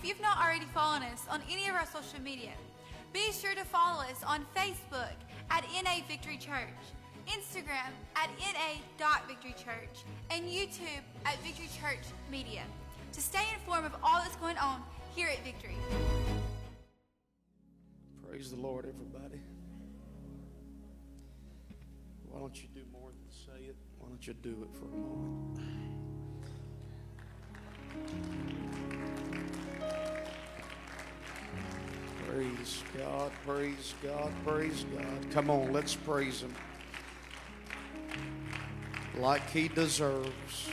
if you've not already followed us on any of our social media, be sure to follow us on Facebook at NA Victory Church, Instagram at na.victorychurch, and YouTube at Victory Church Media to stay informed of all that's going on here at Victory. Praise the Lord, everybody. Why don't you do more than say it? Why don't you do it for a moment? Praise God, praise God, praise God. Come on, let's praise Him like He deserves.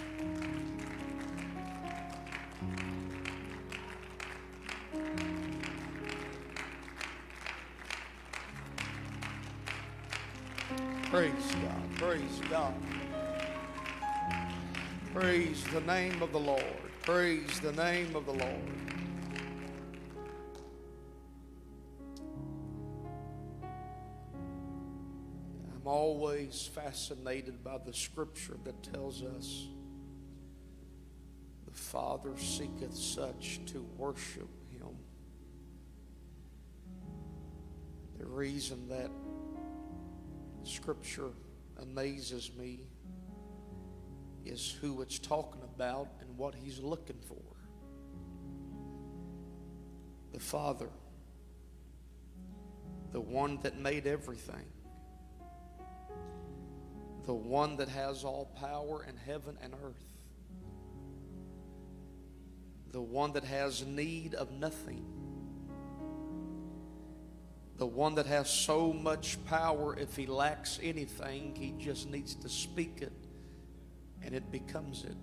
Praise God, praise God. Praise the name of the Lord. Praise the name of the Lord. I'm always fascinated by the scripture that tells us the Father seeketh such to worship him. The reason that scripture amazes me is who it's talking about and what he's looking for. The Father, the one that made everything, the one that has all power in heaven and earth, the one that has need of nothing, the one that has so much power, if he lacks anything, he just needs to speak it and it becomes it.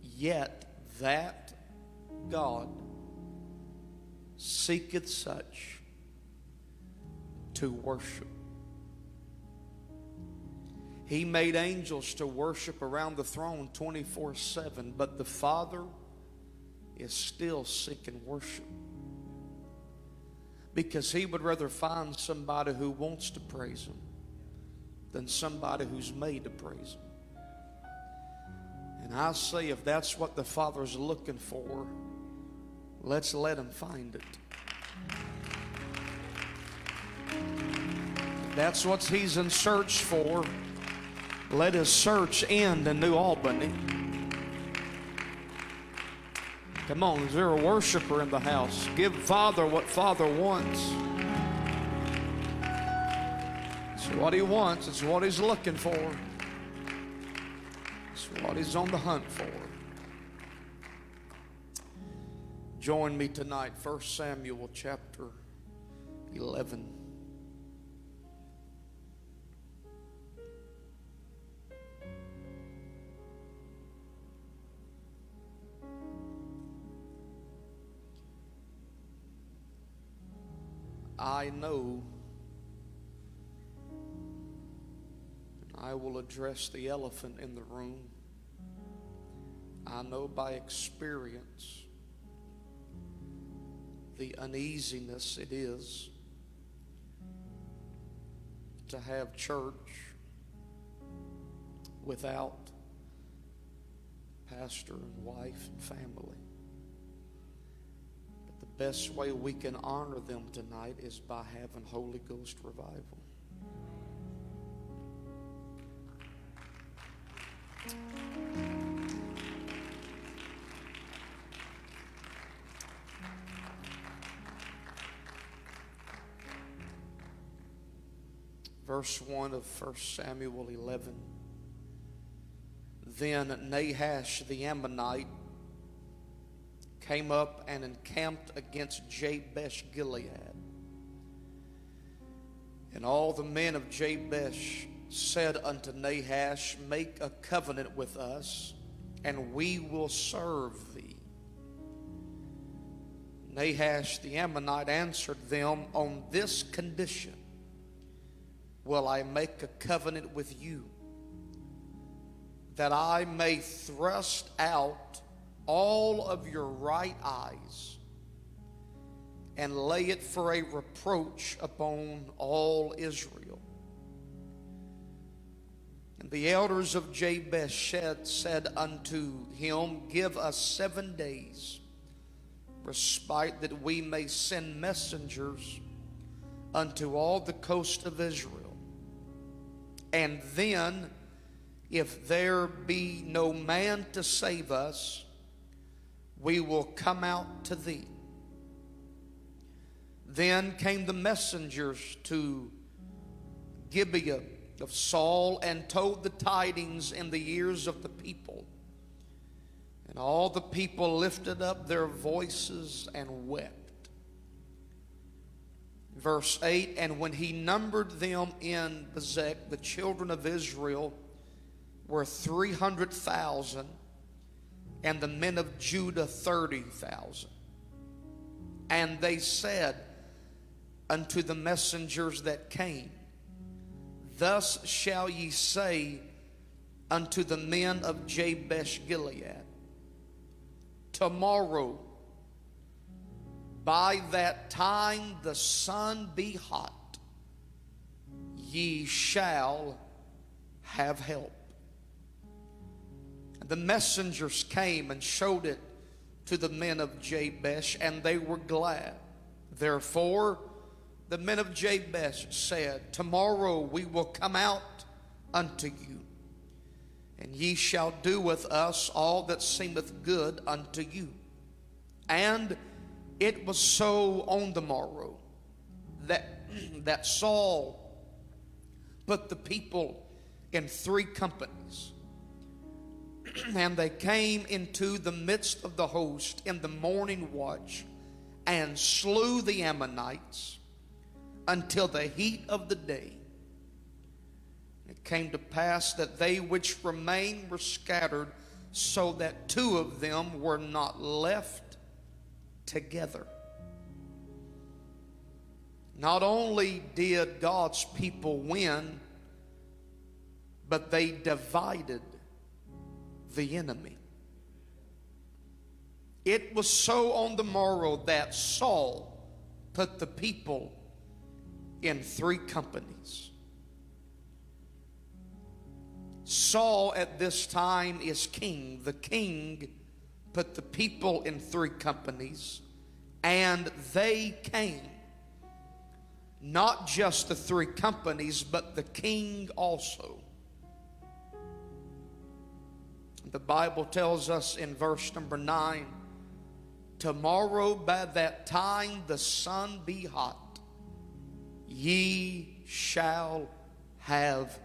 Yet that God seeketh such to worship. He made angels to worship around the throne 24 7, but the Father is still seeking worship. Because He would rather find somebody who wants to praise Him than somebody who's made to praise Him. And I say, if that's what the Father's looking for, let's let Him find it. That's what He's in search for. Let His search end in New Albany. Come on, is there a worshiper in the house? Give Father what Father wants. It's what He wants, it's what He's looking for it's what he's on the hunt for. Join me tonight, 1 Samuel chapter 11. Address the elephant in the room. I know by experience the uneasiness it is to have church without pastor and wife and family. But the best way we can honor them tonight is by having Holy Ghost revival. Verse 1 of 1 Samuel 11. Then Nahash the Ammonite came up and encamped against Jabesh Gilead. And all the men of Jabesh said unto Nahash, Make a covenant with us, and we will serve thee. Nahash the Ammonite answered them on this condition will I make a covenant with you that I may thrust out all of your right eyes and lay it for a reproach upon all Israel. And the elders of Jabesh said, unto him, Give us seven days, respite that we may send messengers unto all the coast of Israel. And then, if there be no man to save us, we will come out to thee. Then came the messengers to Gibeah of Saul and told the tidings in the ears of the people. And all the people lifted up their voices and wept. Verse 8 And when he numbered them in Bezek, the children of Israel were 300,000, and the men of Judah 30,000. And they said unto the messengers that came, Thus shall ye say unto the men of Jabesh Gilead, Tomorrow, by that time the sun be hot, ye shall have help. The messengers came and showed it to the men of Jabesh, and they were glad. Therefore, the men of Jabesh said, Tomorrow we will come out unto you, and ye shall do with us all that seemeth good unto you. And it was so on the morrow that, that Saul put the people in three companies. and they came into the midst of the host in the morning watch and slew the Ammonites until the heat of the day. It came to pass that they which remained were scattered, so that two of them were not left together. Not only did God's people win, but they divided the enemy. It was so on the morrow that Saul put the people in three companies. Saul at this time is king. The king put the people in three companies, and they came. Not just the three companies, but the king also. The Bible tells us in verse number nine tomorrow by that time the sun be hot ye shall have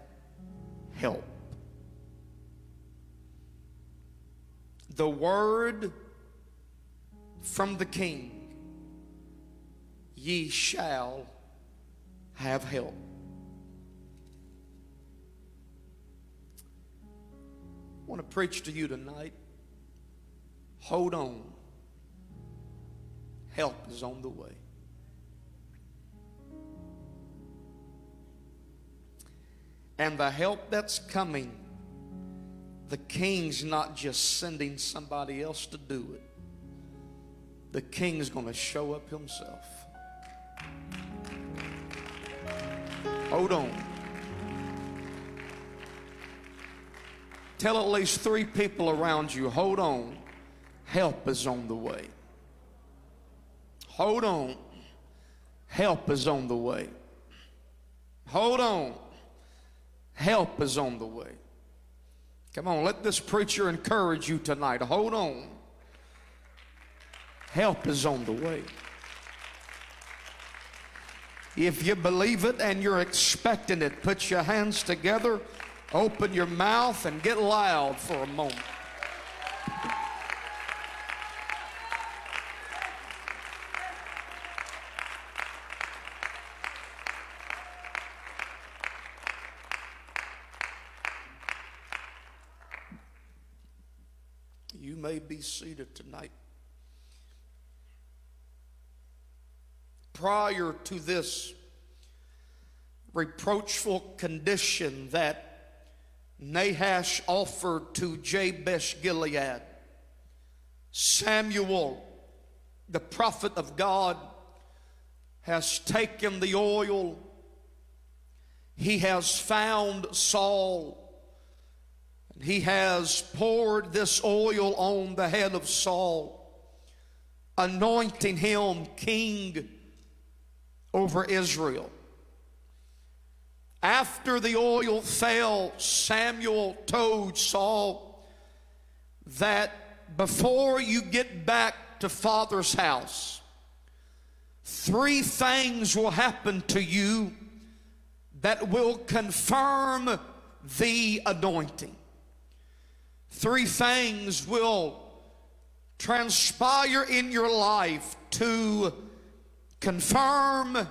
help. The word from the king, ye shall have help. I want to preach to you tonight. Hold on. Help is on the way. And the help that's coming, the king's not just sending somebody else to do it, the king's going to show up himself. Hold on. Tell at least three people around you, hold on, help is on the way. Hold on, help is on the way. Hold on, Help is on the way. Come on, let this preacher encourage you tonight. Hold on. Help is on the way. If you believe it and you're expecting it, put your hands together, open your mouth, and get loud for a moment. May be seated tonight. Prior to this reproachful condition that Nahash offered to Jabesh Gilead, Samuel, the prophet of God, has taken the oil. He has found Saul he has poured this oil on the head of Saul. anointing him king over Israel. After the oil fell, Samuel told Saul that before you get back to Father's house, three things will happen to you that will confirm the anointing. Three things will transpire in your life to confirm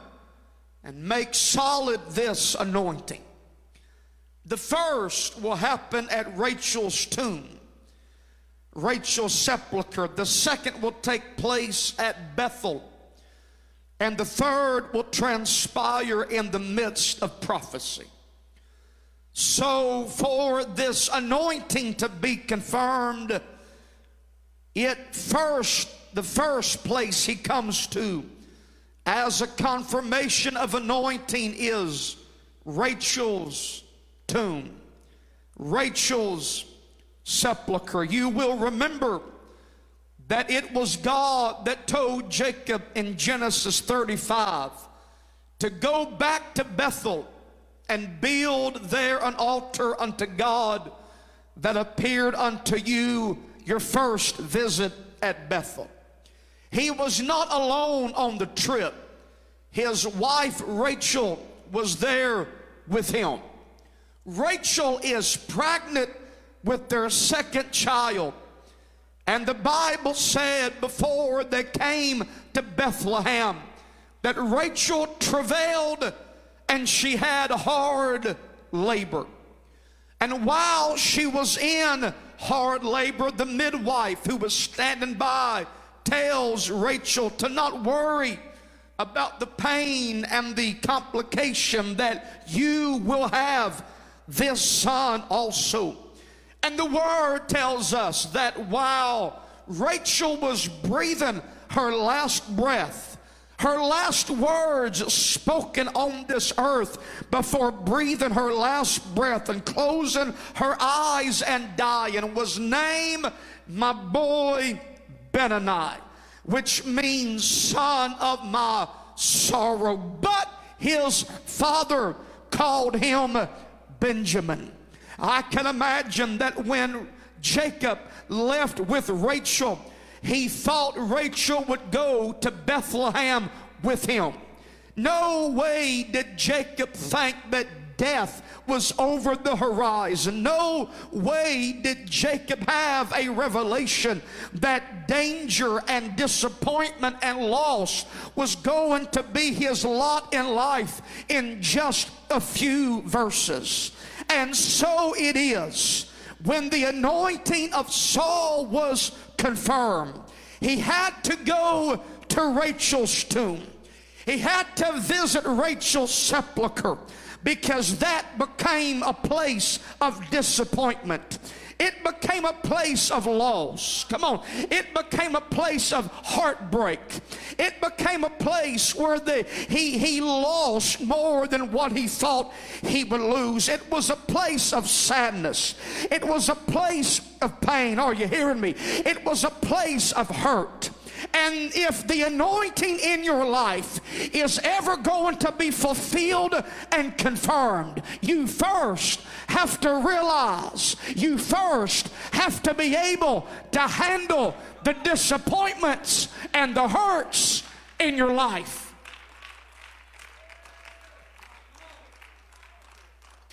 and make solid this anointing. The first will happen at Rachel's tomb, Rachel's sepulchre. The second will take place at Bethel. And the third will transpire in the midst of prophecy. So, for this anointing to be confirmed, it first, the first place he comes to as a confirmation of anointing is Rachel's tomb, Rachel's sepulchre. You will remember that it was God that told Jacob in Genesis 35 to go back to Bethel and build there an altar unto God that appeared unto you your first visit at Bethel. He was not alone on the trip. His wife Rachel was there with him. Rachel is pregnant with their second child. And the Bible said before they came to Bethlehem that Rachel travailed and she had hard labor. And while she was in hard labor, the midwife who was standing by tells Rachel to not worry about the pain and the complication that you will have this son also. And the word tells us that while Rachel was breathing her last breath, her last words spoken on this earth before breathing her last breath and closing her eyes and dying was name my boy Benoni, which means son of my sorrow. But his father called him Benjamin. I can imagine that when Jacob left with Rachel, he thought Rachel would go to Bethlehem with him. No way did Jacob think that death was over the horizon. No way did Jacob have a revelation that danger and disappointment and loss was going to be his lot in life in just a few verses. And so it is when the anointing of Saul was confirmed. He had to go to Rachel's tomb. He had to visit Rachel's sepulchre because that became a place of disappointment. It became a place of loss. Come on. It became a place of heartbreak. It became a place where the, he, he lost more than what he thought he would lose. It was a place of sadness. It was a place of pain. Are you hearing me? It was a place of hurt. And if the anointing in your life is ever going to be fulfilled and confirmed, you first have to realize, you first have to be able to handle the disappointments and the hurts in your life.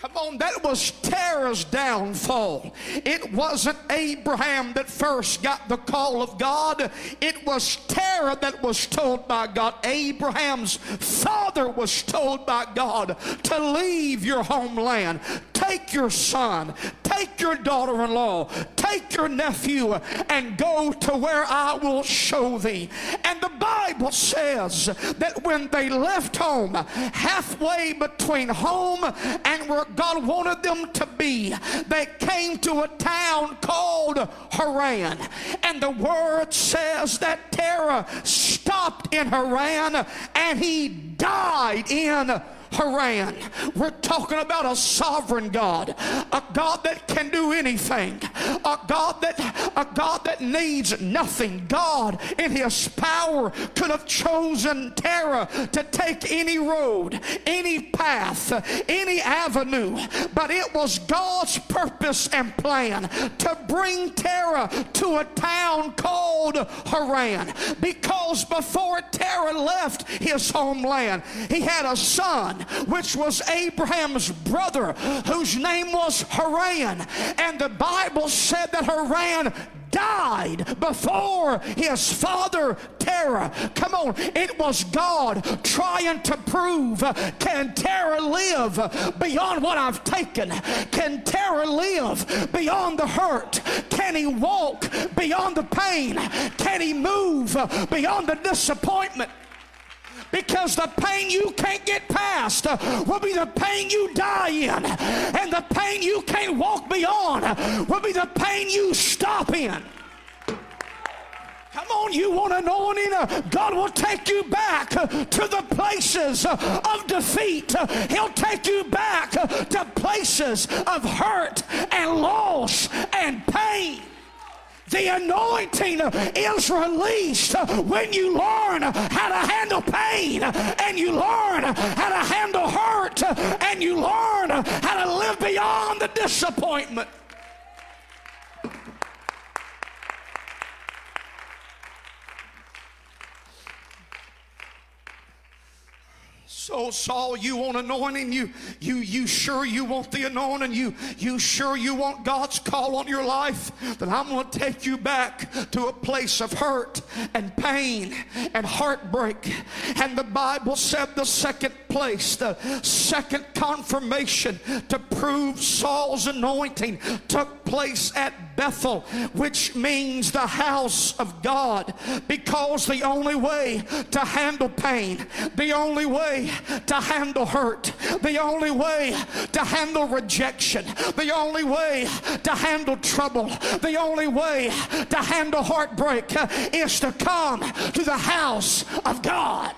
Come on, that was Terah's downfall. It wasn't Abraham that first got the call of God. It was Terah that was told by God. Abraham's father was told by God to leave your homeland, take your son, take your daughter in law, take your nephew, and go to where I will show thee. And the Bible says that when they left home, halfway between home and God wanted them to be, they came to a town called Haran. And the word says that Terah stopped in Haran and he died in Haran. We're talking about a sovereign God, a God that can do anything, a God that a God that needs nothing. God in his power could have chosen Terah to take any road, any path, any avenue, but it was God's purpose and plan to bring Terah to a town called Haran because before Terah left his homeland, he had a son, which was Abraham's brother, whose name was Haran. And the Bible said that Haran died before his father Terah. Come on, it was God trying to prove can Terah live beyond what I've taken? Can Terah live beyond the hurt? Can he walk beyond the pain? Can he move beyond the disappointment? Because the pain you can't get past uh, will be the pain you die in, and the pain you can't walk beyond uh, will be the pain you stop in. Come on, you want anointing? Uh, God will take you back to the places of defeat. He'll take you back to places of hurt and loss and pain. The anointing is released when you learn how to handle pain and you learn how to handle hurt and you learn how to live beyond the disappointment. So Saul, you want anointing? You you you sure you want the anointing? You you sure you want God's call on your life? Then I'm going to take you back to a place of hurt and pain and heartbreak. And the Bible said the second place, the second confirmation to prove Saul's anointing took place at Bethel, which means the house of God, because the only way to handle pain, the only way to handle hurt, the only way to handle rejection, the only way to handle trouble, the only way to handle heartbreak is to come to the house of God.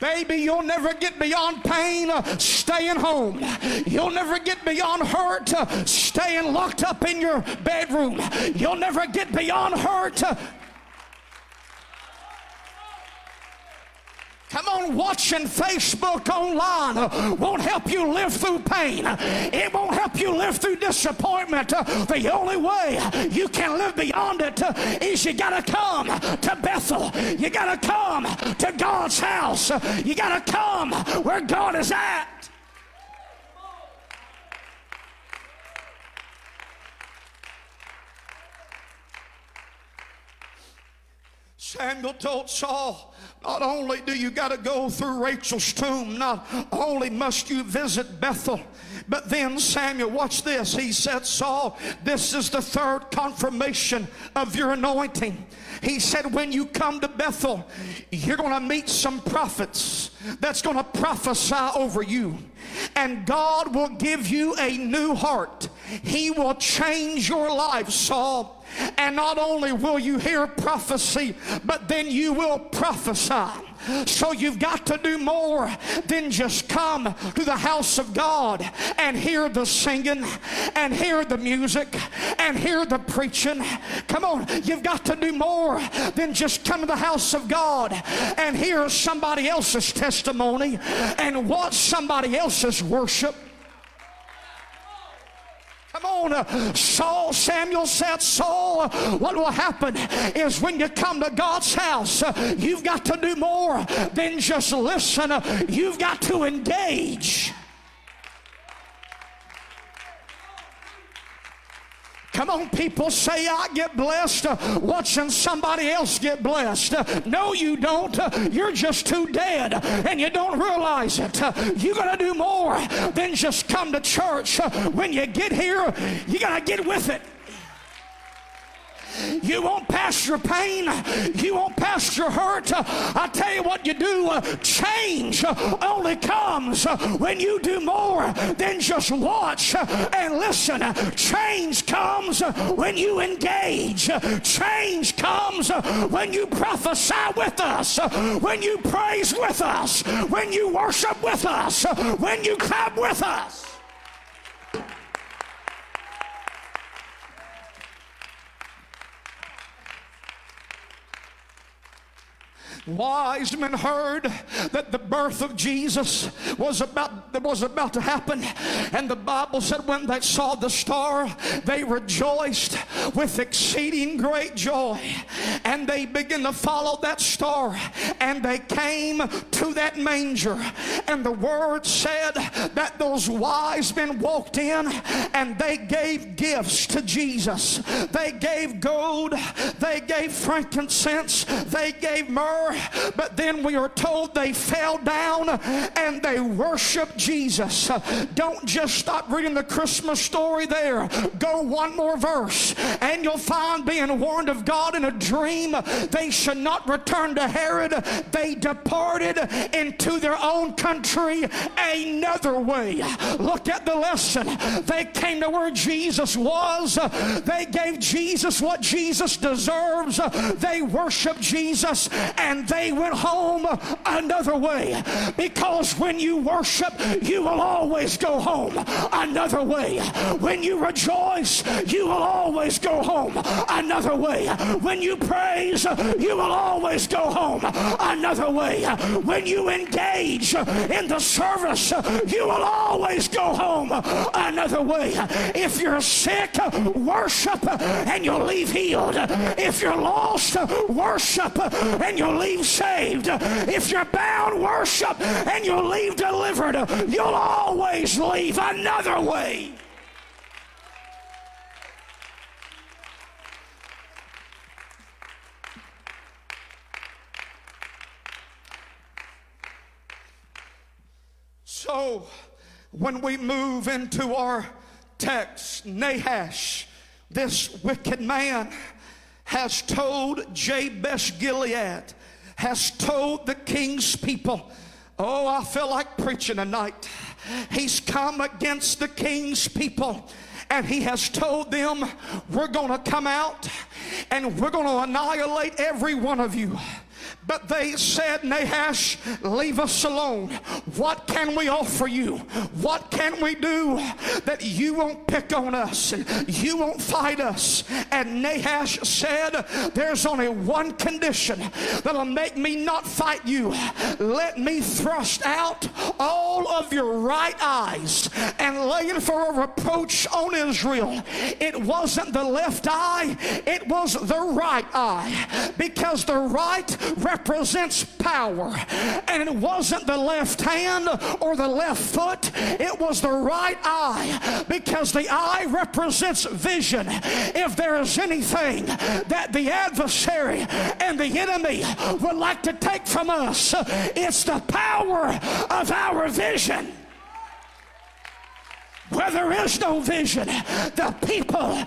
Baby, you'll never get beyond pain uh, staying home. You'll never get beyond hurt uh, staying locked up in your bedroom. You'll never get beyond hurt uh, on, watching Facebook online won't help you live through pain. It won't help you live through disappointment. The only way you can live beyond it is you got to come to Bethel. You got to come to God's house. You got to come where God is at. Samuel told Saul, not only do you got to go through Rachel's tomb, not only must you visit Bethel, but then Samuel, watch this. He said, Saul, this is the third confirmation of your anointing. He said, when you come to Bethel, you're going to meet some prophets that's going to prophesy over you. And God will give you a new heart. He will change your life, Saul. And not only will you hear prophecy, but then you will prophesy. So you've got to do more than just come to the house of God and hear the singing and hear the music and hear the preaching. Come on, you've got to do more than just come to the house of God and hear somebody else's testimony and watch somebody else's worship. Come on, uh, Saul, Samuel said, Saul, uh, what will happen is when you come to God's house, uh, you've got to do more than just listen, you've got to engage. Come on, people say, I get blessed watching somebody else get blessed. No, you don't. You're just too dead and you don't realize it. You got to do more than just come to church. When you get here, you got to get with it. You won't pass your pain. You won't pass your hurt. I tell you what you do. Change only comes when you do more than just watch and listen. Change comes when you engage. Change comes when you prophesy with us, when you praise with us, when you worship with us, when you clap with us. Wise men heard that the birth of Jesus was about was about to happen. And the Bible said when they saw the star they rejoiced with exceeding great joy. And they began to follow that star and they came to that manger. And the word said that those wise men walked in and they gave gifts to Jesus. They gave gold. They gave frankincense. They gave myrrh but then we are told they fell down and they worshiped Jesus. Don't just stop reading the Christmas story there. Go one more verse, and you'll find being warned of God in a dream, they should not return to Herod. They departed into their own country another way. Look at the lesson. They came to where Jesus was, they gave Jesus what Jesus deserves, they worshiped Jesus, and they went home another way. Because when you worship, you will always go home another way. When you rejoice, you will always go home another way. When you praise, you will always go home another way. When you engage in the service, you will always go home another way. If you're sick, worship and you'll leave healed. If you're lost, worship and you'll leave saved. If you're bound, worship and you'll leave delivered. You'll always leave another way. So, when we move into our text, Nahash, this wicked man, has told Jabesh Gilead has told the king's people, Oh, I feel like preaching tonight. He's come against the king's people and he has told them, We're going to come out and we're going to annihilate every one of you. But they said, Nahash, leave us alone. What can we offer you? What can we do that you won't pick on us and you won't fight us? And Nahash said, There's only one condition that'll make me not fight you. Let me thrust out all of your right eyes and lay it for a reproach on Israel. It wasn't the left eye, it was the right eye. Because the right represents power. And it wasn't the left hand or the left foot, it was the right eye because the eye represents vision. If there is anything that the adversary and the enemy would like to take from us, it's the power of our vision. Where there is no vision, the people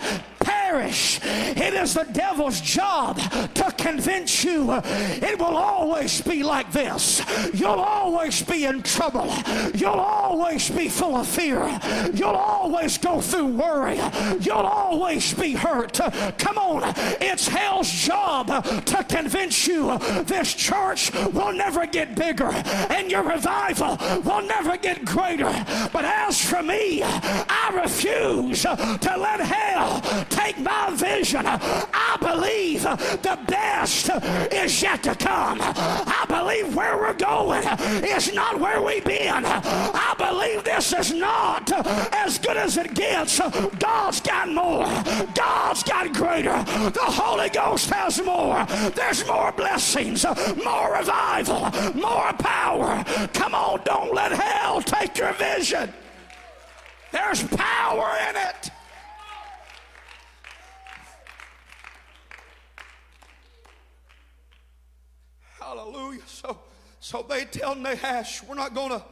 perish. It is the devil's job to convince you it will always be like this. You'll always be in trouble. You'll always be full of fear. You'll always go through worry. You'll always be hurt. Come on, it's hell's job to convince you this church will never get bigger and your revival will never get greater. But as for me, I refuse to let hell take my vision. I believe the best is yet to come. I believe where we're going is not where we've been. I believe this is not as good as it gets. God's got more. God's got greater. The Holy Ghost has more. There's more blessings, more revival, more power. Come on, don't let hell take your vision. There's power in it. So, so they tell Nahash, we're not gonna,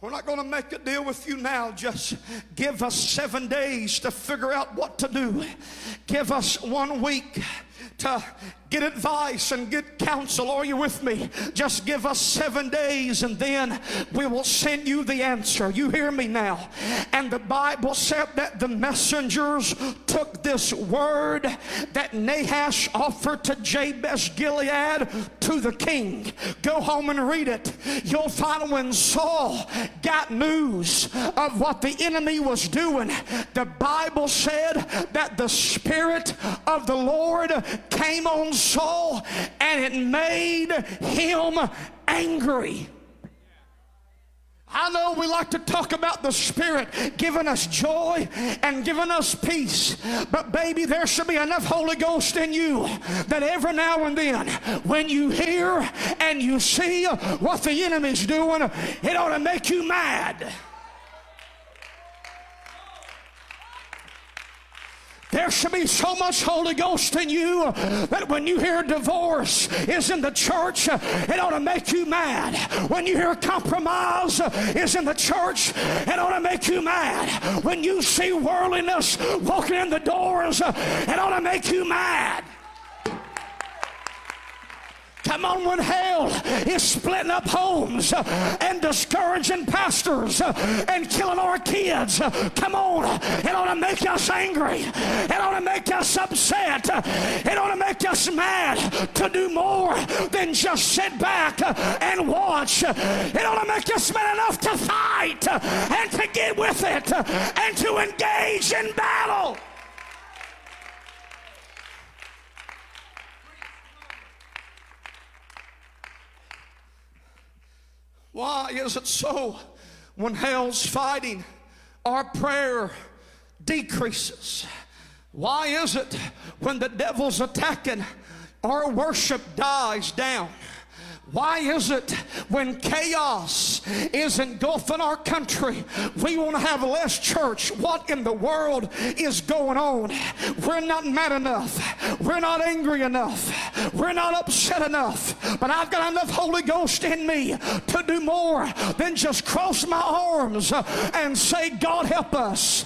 We're not going to make a deal with you now. Just give us seven days to figure out what to do. Give us one week to get advice and get counsel. Are you with me? Just give us seven days and then we will send you the answer. You hear me now? And the Bible said that the messengers took this word that Nahash offered to Jabesh Gilead to the king. Go home and read it. You'll find when Saul got news of what the enemy was doing, the Bible said that the Spirit of the Lord came on Saul and it made him angry. I know we like to talk about the Spirit giving us joy and giving us peace, but baby, there should be enough Holy Ghost in you that every now and then, when you hear and you see what the enemy's doing, it ought to make you mad. There should be so much Holy Ghost in you that when you hear divorce is in the church, it ought to make you mad. When you hear compromise is in the church, it ought to make you mad. When you see worldliness walking in the doors, it ought to make you mad. Come on, when hell is splitting up homes uh, and discouraging pastors uh, and killing our kids, uh, come on, it ought to make us angry. It ought to make us upset. It ought to make us mad to do more than just sit back and watch. It ought to make us mad enough to fight and to get with it and to engage in battle. Why is it so when hell's fighting, our prayer decreases? Why is it when the devil's attacking, our worship dies down? Why is it when chaos is engulfing our country, we want to have less church? What in the world is going on? We're not mad enough. We're not angry enough. We're not upset enough. But I've got enough Holy Ghost in me to do more than just cross my arms and say, God help us.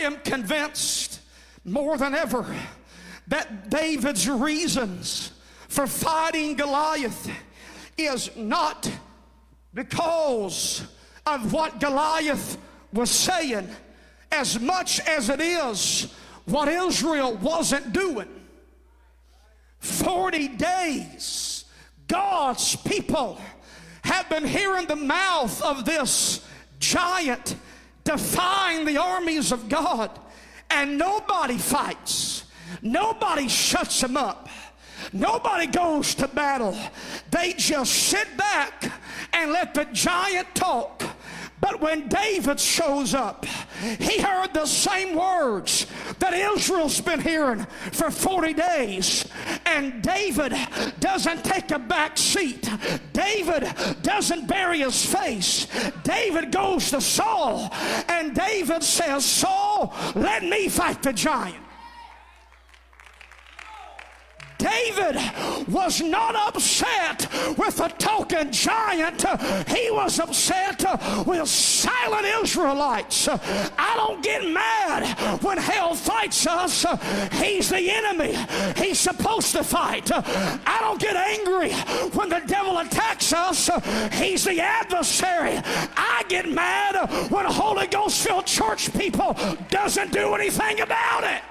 I am convinced more than ever that David's reasons for fighting Goliath is not because of what Goliath was saying as much as it is what Israel wasn't doing. 40 days, God's people have been hearing the mouth of this giant defying the armies of God, and nobody fights. Nobody shuts them up. Nobody goes to battle. They just sit back and let the giant talk. But when David shows up, he heard the same words that Israel's been hearing for 40 days. And David doesn't take a back seat. David doesn't bury his face. David goes to Saul, and David says, Saul, let me fight the giant. David was not upset with a token giant. He was upset with silent Israelites. I don't get mad when hell fights us. He's the enemy. He's supposed to fight. I don't get angry when the devil attacks us. He's the adversary. I get mad when Holy Ghost filled church people doesn't do anything about it.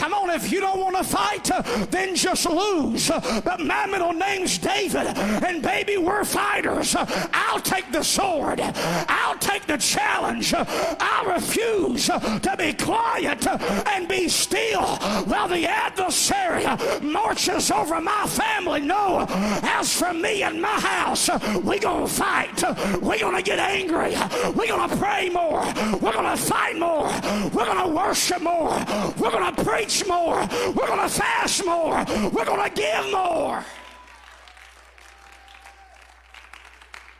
Come on, if you don't want to fight, uh, then just lose. Uh, but my middle name's David, and baby, we're fighters. Uh, I'll take the sword. I'll take the challenge. Uh, I'll refuse uh, to be quiet uh, and be still while the adversary marches over my family. No, as for me and my house, we're going to fight. We're going to get angry. We're going to pray more. We're going to fight more. We're going to worship more. We're going to preach preach more. We're going to fast more. We're going to give more.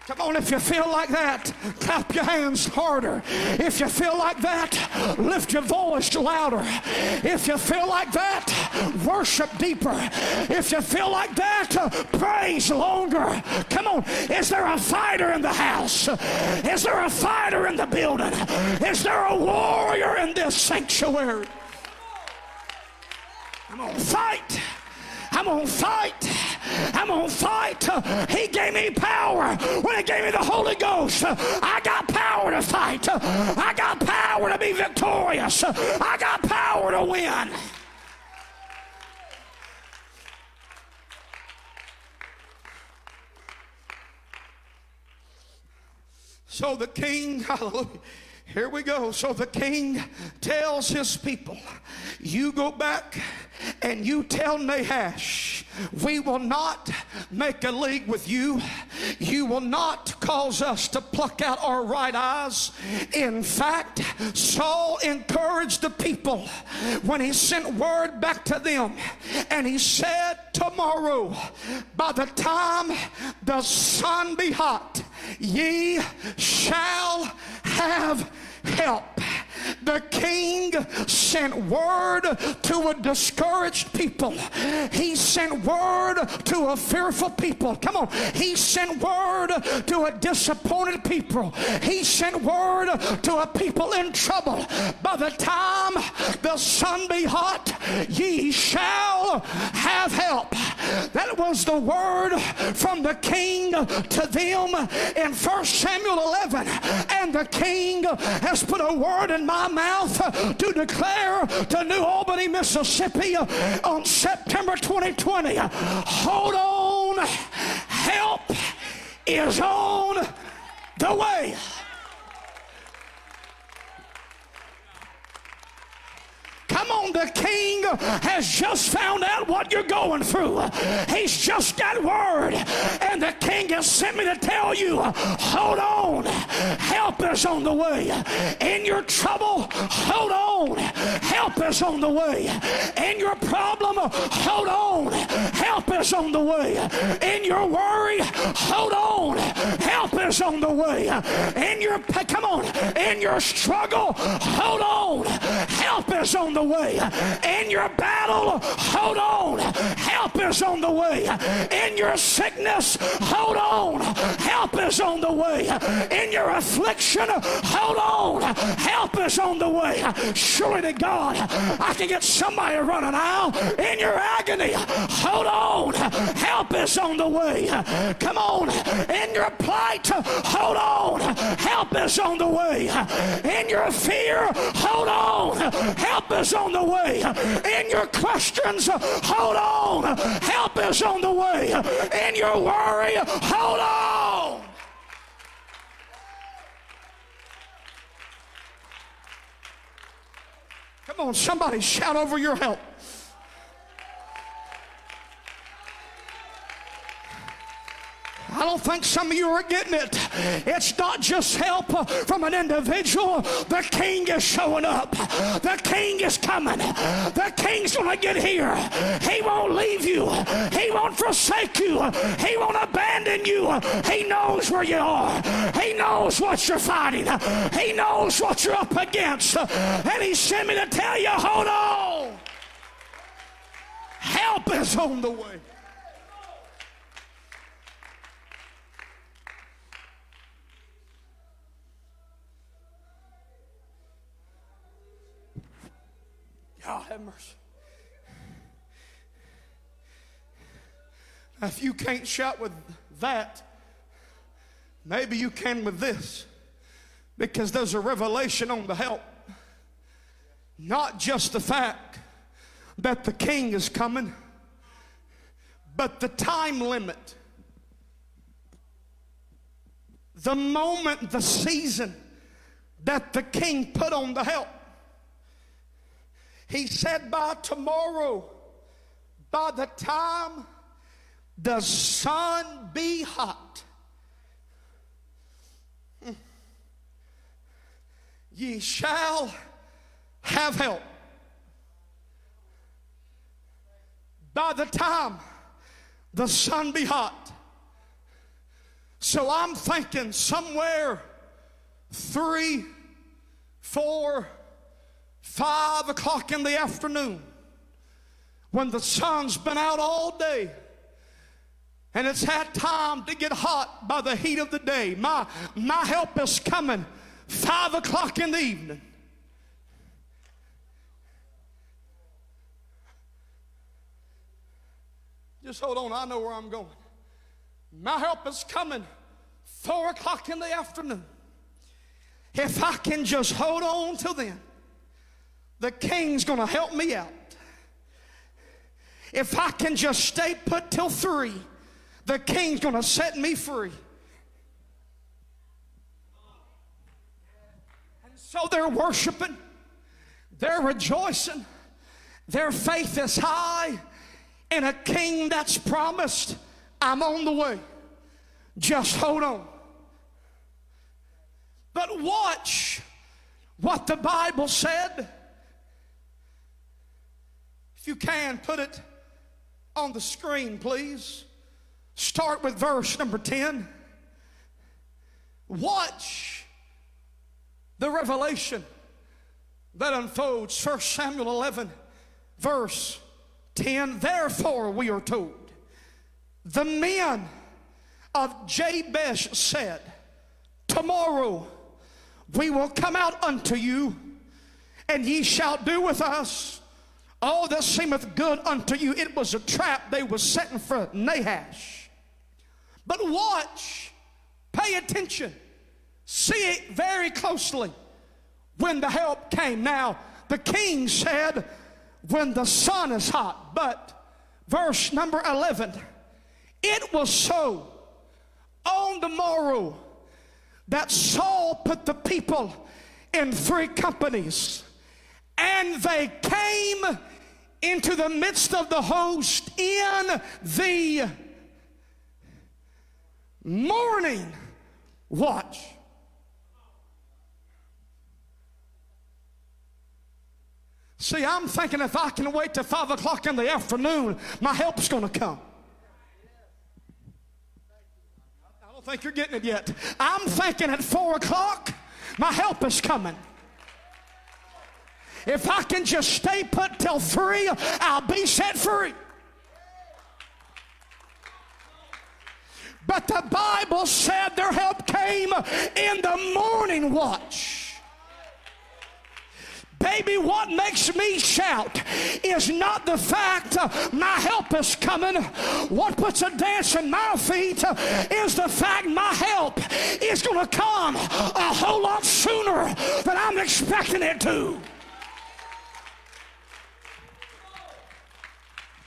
Come on, if you feel like that, clap your hands harder. If you feel like that, lift your voice louder. If you feel like that, worship deeper. If you feel like that, praise longer. Come on, is there a fighter in the house? Is there a fighter in the building? Is there a warrior in this sanctuary? I'm on fight. I'm going to fight. I'm going to fight. He gave me power when He gave me the Holy Ghost. I got power to fight. I got power to be victorious. I got power to win. So the king, hallelujah. Here we go. So the king tells his people, You go back and you tell Nahash, we will not make a league with you. You will not cause us to pluck out our right eyes. In fact, Saul encouraged the people when he sent word back to them and he said, Tomorrow, by the time the sun be hot, ye shall have help. The king sent word to a discouraged people. He sent word to a fearful people. Come on. He sent word to a disappointed people. He sent word to a people in trouble. By the time the sun be hot, ye shall have help. That was the word from the king to them in 1 Samuel 11. And the king has put a word in my mouth to declare to New Albany, Mississippi on September 2020. Hold on, help is on the way. Come on, the king has just found out what you're going through. He's just got word. And the king has sent me to tell you hold on. Help is on the way. In your trouble, hold on. Help is on the way. In your problem, hold on. Help is on the way. In your worry, hold on. Help is on the way. In your, come on, in your struggle, hold on. Help is on the the way. In your battle, hold on. Help is on the way. In your sickness, hold on. Help is on the way. In your affliction, hold on. Help is on the way. Surely to God, I can get somebody running out. In your agony, hold on. Help is on the way. Come on. In your plight, hold on. Help is on the way. In your fear, hold on. Help is is on the way. In your questions, hold on. Help is on the way. In your worry, hold on. Come on, somebody shout over your help. I don't think some of you are getting it. It's not just help from an individual. The king is showing up. The king is coming. The king's going to get here. He won't leave you. He won't forsake you. He won't abandon you. He knows where you are. He knows what you're fighting. He knows what you're up against. And he sent me to tell you, hold on. Help is on the way. God have mercy. Now, if you can't shout with that, maybe you can with this because there's a revelation on the help. Not just the fact that the king is coming, but the time limit. The moment, the season that the king put on the help. He said, by tomorrow, by the time the sun be hot, hmm. ye shall have help. By the time the sun be hot, So I'm thinking somewhere three, four, five o'clock in the afternoon when the sun's been out all day and it's had time to get hot by the heat of the day. My, my help is coming five o'clock in the evening. Just hold on, I know where I'm going. My help is coming four o'clock in the afternoon. If I can just hold on till then, the king's gonna help me out. If I can just stay put till three, the king's gonna set me free. And so they're worshiping, they're rejoicing, their faith is high in a king that's promised, I'm on the way. Just hold on. But watch what the Bible said. You can, put it on the screen, please. Start with verse number 10. Watch the revelation that unfolds. 1 Samuel 11, verse 10. Therefore, we are told, the men of Jabesh said, Tomorrow we will come out unto you, and ye shall do with us all that seemeth good unto you. It was a trap they were setting for Nahash. But watch, pay attention, see it very closely when the help came. Now, the king said, When the sun is hot, but verse number 11, it was so on the morrow that Saul put the people in three companies, and they came into the midst of the host in the morning watch. See, I'm thinking if I can wait till five o'clock in the afternoon, my help's going to come. I don't think you're getting it yet. I'm thinking at four o'clock, my help is coming. If I can just stay put till three, I'll be set free. But the Bible said their help came in the morning watch. Baby, what makes me shout is not the fact my help is coming. What puts a dance in my feet is the fact my help is going to come a whole lot sooner than I'm expecting it to.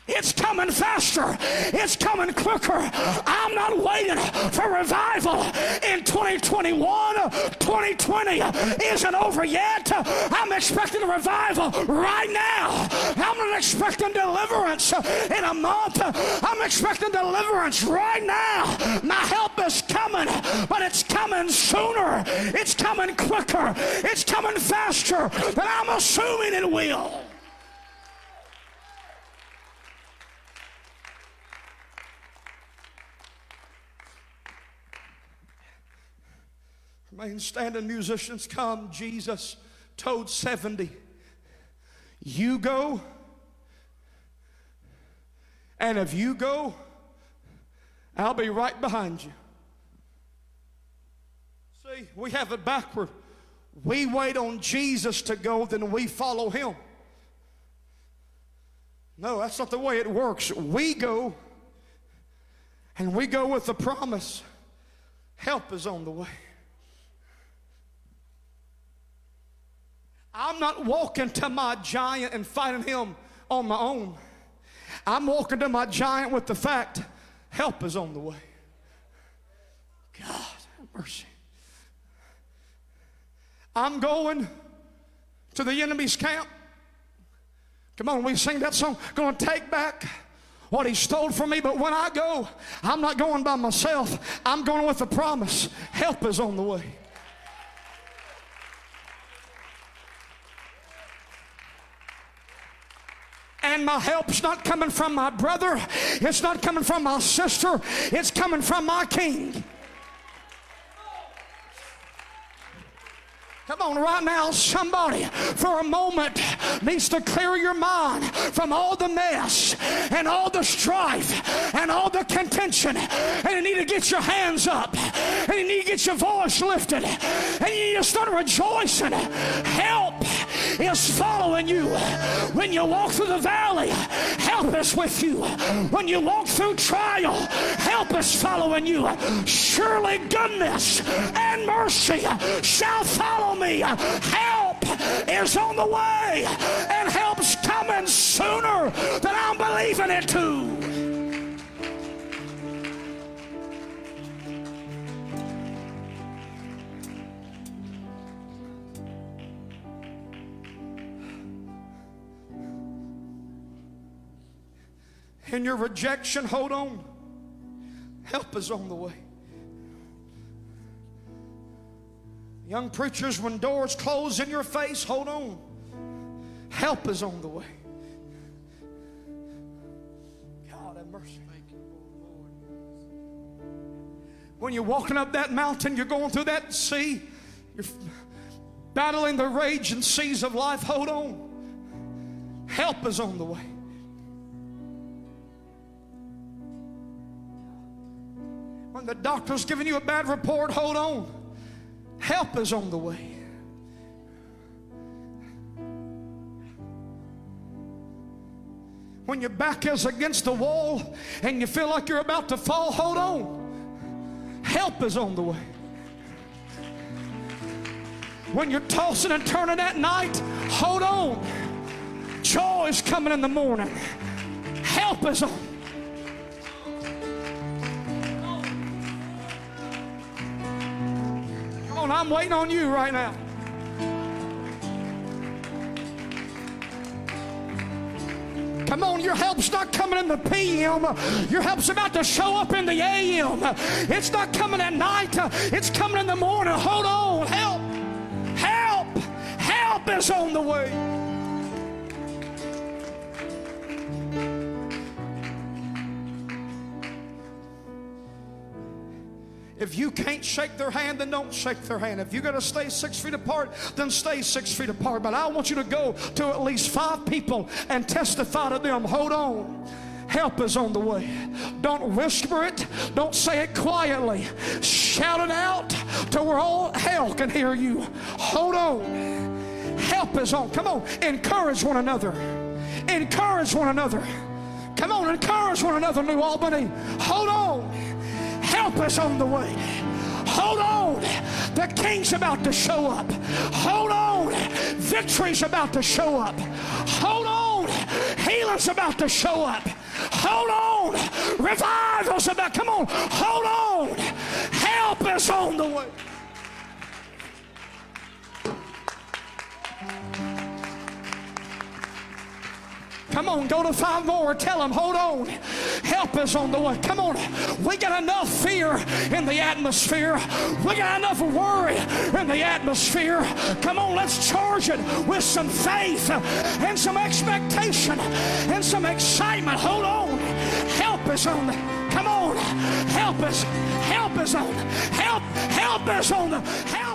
It's coming faster. It's coming quicker. I'm not waiting for revival in 2021. 2020 isn't over yet. I'm expecting revival right now. I'm not expecting deliverance in a month. I'm expecting deliverance right now. My help is coming, but it's coming sooner. It's coming quicker. It's coming faster than I'm assuming it will. Remain standing, musicians, come. Jesus told 70, You go, and if you go, I'll be right behind you. See, we have it backward. We wait on Jesus to go, then we follow him. No, that's not the way it works. We go, and we go with the promise help is on the way. I'm not walking to my giant and fighting him on my own. I'm walking to my giant with the fact help is on the way. God, have mercy. I'm going to the enemy's camp. Come on, we sing that song. To take back what he stole from me. But when I go, I'm not going by myself. I'm going with the promise. Help is on the way. And my help's not coming from my brother, it's not coming from my sister, it's coming from my king. Come on, right now, somebody for a moment needs to clear your mind from all the mess and all the strife and all the contention. And you need to get your hands up and you need to get your voice lifted and you need to start rejoicing. Help is following you when you walk through the valley. Help us with you when you walk through trial. Help us following you. Surely goodness and mercy shall follow me. Help is on the way, and help's coming sooner than I'm believing it to. In your rejection, hold on. Help is on the way. Young preachers, when doors close in your face, hold on. Help is on the way. God have mercy. Thank you, Lord. When you're walking up that mountain, you're going through that sea, you're battling the rage and seas of life, hold on. Help is on the way. When the doctor's giving you a bad report, hold on. Help is on the way. When your back is against the wall and you feel like you're about to fall, hold on. Help is on the way. When you're tossing and turning at night, hold on. Joy is coming in the morning. Help is on. On, I'm waiting on you right now. Come on, your help's not coming in the PM. Your help's about to show up in the AM. It's not coming at night, it's coming in the morning. Hold on, help, help, help is on the way. If you can't shake their hand, then don't shake their hand. If you're going to stay six feet apart, then stay six feet apart. But I want you to go to at least five people and testify to them. Hold on. Help is on the way. Don't whisper it. Don't say it quietly. Shout it out to where all hell can hear you. Hold on. Help is on. Come on. Encourage one another. Encourage one another. Come on, encourage one another, New Albany. Hold on. Help is on the way. Hold on. The king's about to show up. Hold on. Victory's about to show up. Hold on. Healing's about to show up. Hold on. Revival's about. Come on. Hold on. Help us on the way. Come on, go to five more. Tell them, hold on. Help us on the way. Come on. We got enough fear in the atmosphere. We got enough worry in the atmosphere. Come on, let's charge it with some faith and some expectation and some excitement. Hold on. Help us on Come on. Help us. Help us on. Help. Help us on the. Help